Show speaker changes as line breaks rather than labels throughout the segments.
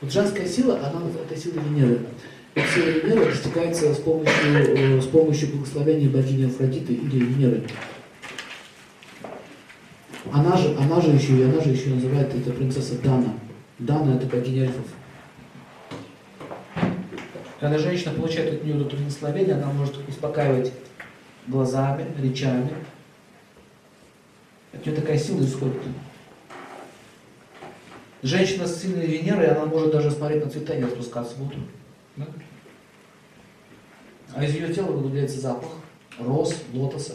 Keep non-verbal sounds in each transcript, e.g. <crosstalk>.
Вот женская сила, она это сила Венеры. Эта сила Венеры достигается с помощью, э, с помощью благословения богини Афродиты или Венеры. Она же, она же еще, она же еще называет это принцесса Дана. Дана это богиня эльфов. Когда женщина получает от нее это благословение, она может успокаивать глазами, речами. От нее такая сила исходит. Женщина с сильной Венерой, она может даже смотреть на цветение распускаться в утро. Да? А из ее тела выделяется запах роз, лотоса.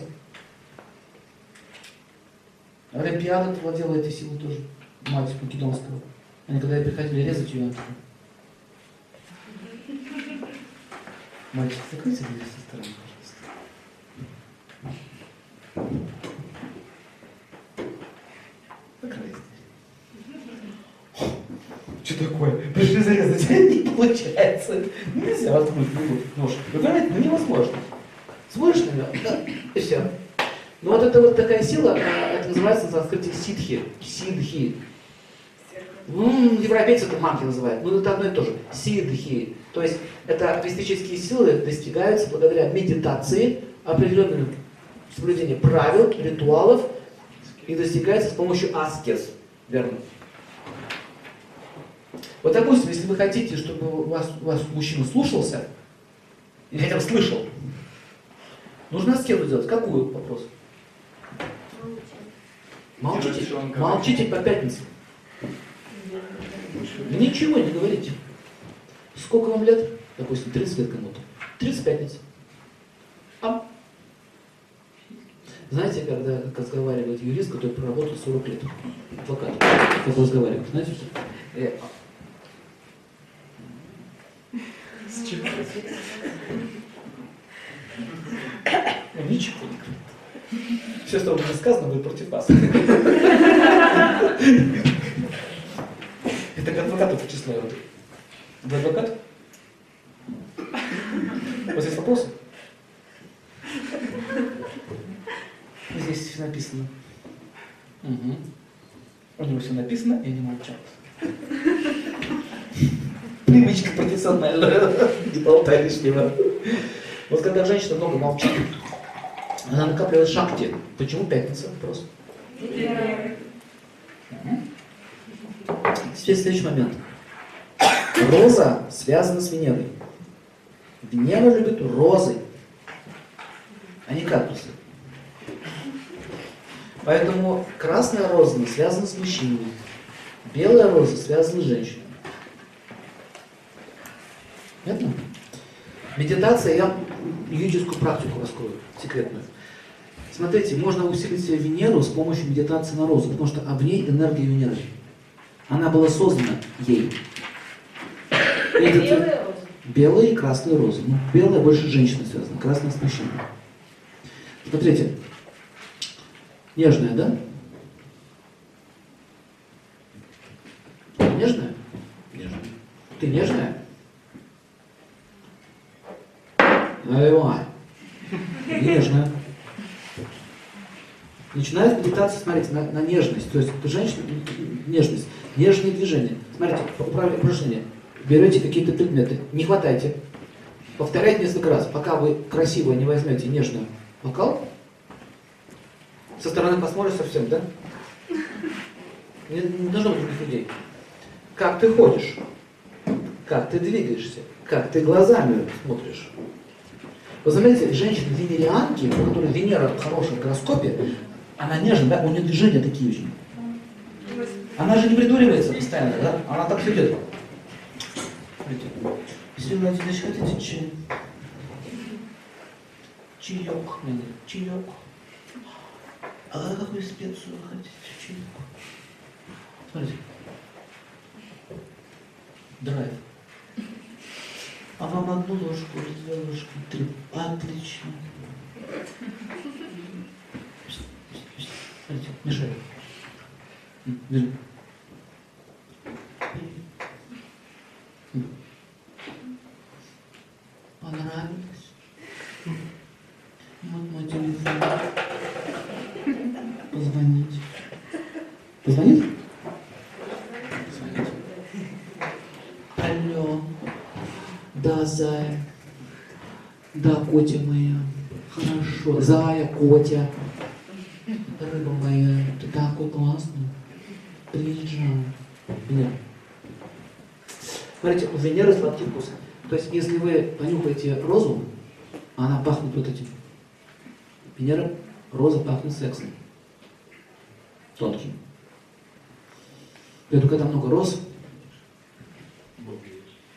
Олимпиада владела этой силой тоже, мать Македонского. Они когда приходили резать ее, Мальчик, закройте дверь со стороны, пожалуйста. Закройте Что такое? Пришли зарезать, не получается. Нельзя воткнуть нож. Вы понимаете, ну невозможно. Смотришь на него, да, и все. Ну вот это вот такая сила, это называется на санскрите ситхи, сидхи. Ну, европейцы это манки называют, но это одно и то же. Сидхи. То есть это мистические силы достигаются благодаря медитации, определенному соблюдению правил, ритуалов, и достигается с помощью аскез. Верно? Вот, допустим, если вы хотите, чтобы вас, вас мужчина слушался, или хотя бы слышал, нужно аскезу делать. Какую вопрос? Молчите. Молчите по пятницам. Ничего не говорите. Сколько вам лет? Допустим, 30 лет кому-то. 35 лет. А? Знаете, когда как разговаривает юрист, который проработал 40 лет, адвокат, как разговаривает, знаете что? С? Ну, ничего не говорит. Все, что будет сказано, будет против вас. Это к адвокату в число. Вы адвокат? У вас есть вопросы? Здесь все написано. Угу. У него все написано, и они молчат. Привычка профессиональная, <laughs> не болтай лишнего. Вот когда женщина много молчит, она накапливает шахте. Почему пятница? Вопрос. Теперь следующий момент. Роза связана с Венерой. Венера любит розы, а не кактусы. Поэтому красная роза связана с мужчинами, белая роза связана с женщинами. Понятно? Медитация, я юридическую практику раскрою, секретную. Смотрите, можно усилить себе Венеру с помощью медитации на розу, потому что в ней энергия Венеры. Она была создана ей.
Белые розы?
Белые и красные розы. Ну, белая больше с женщиной связана, красная с мужчиной. Смотрите. Нежная, да? Нежная? Нежная. Ты нежная? Наливай. Нежная. Начинает медитация, смотрите, на, на нежность. То есть женщина, нежность, нежные движения. Смотрите, упражнение. Берете какие-то предметы, не хватайте. Повторяйте несколько раз, пока вы красиво не возьмете нежный бокал. Со стороны посмотришь совсем, да? Не, не должно быть других людей. Как ты ходишь, как ты двигаешься, как ты глазами смотришь. Вы заметите, женщины-венерианки, у которой Венера в хорошем гороскопе, она нежная, да, у нее движения такие очень. Она же не придуривается постоянно, да? Она так все идет. Если вы значит, хотите чай? Чаек, чаек. А какую специю вы хотите? Чаек. Смотрите. Драйв. А вам одну ложку или две ложки? Три. Отлично. Мешаю. Держи. Понравилось? Вот мой телефон. Да, зая. Да, котя моя. Хорошо. Зая, котя. Рыба моя, ты такой классный. Приезжай. Нет. Смотрите, у Венеры сладкий вкус. То есть, если вы понюхаете розу, она пахнет вот этим. Венера, роза пахнет сексом. Тонким. Поэтому, когда много роз,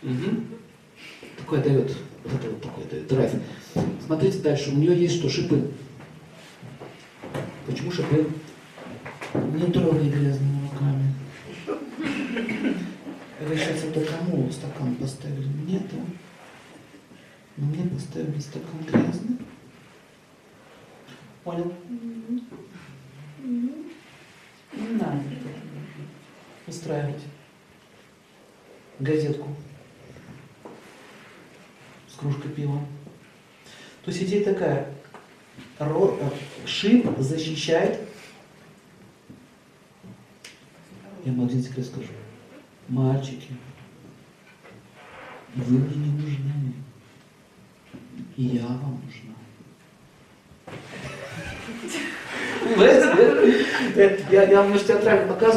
угу, такое дает, вот это вот такой дает драйв. Смотрите дальше, у нее есть что, шипы. Почему шипы? Не трогай грязными руками. Вы сейчас это кому стакан поставили? Мне-то? Но мне поставили стакан грязный. Понял? Не надо устраивать газетку с кружкой пива. То есть идея такая, э, шип защищает, я вам один секрет скажу, мальчики, вы мне не нужны, и я вам нужна. <laughs> Я, я вам, театрально показываю.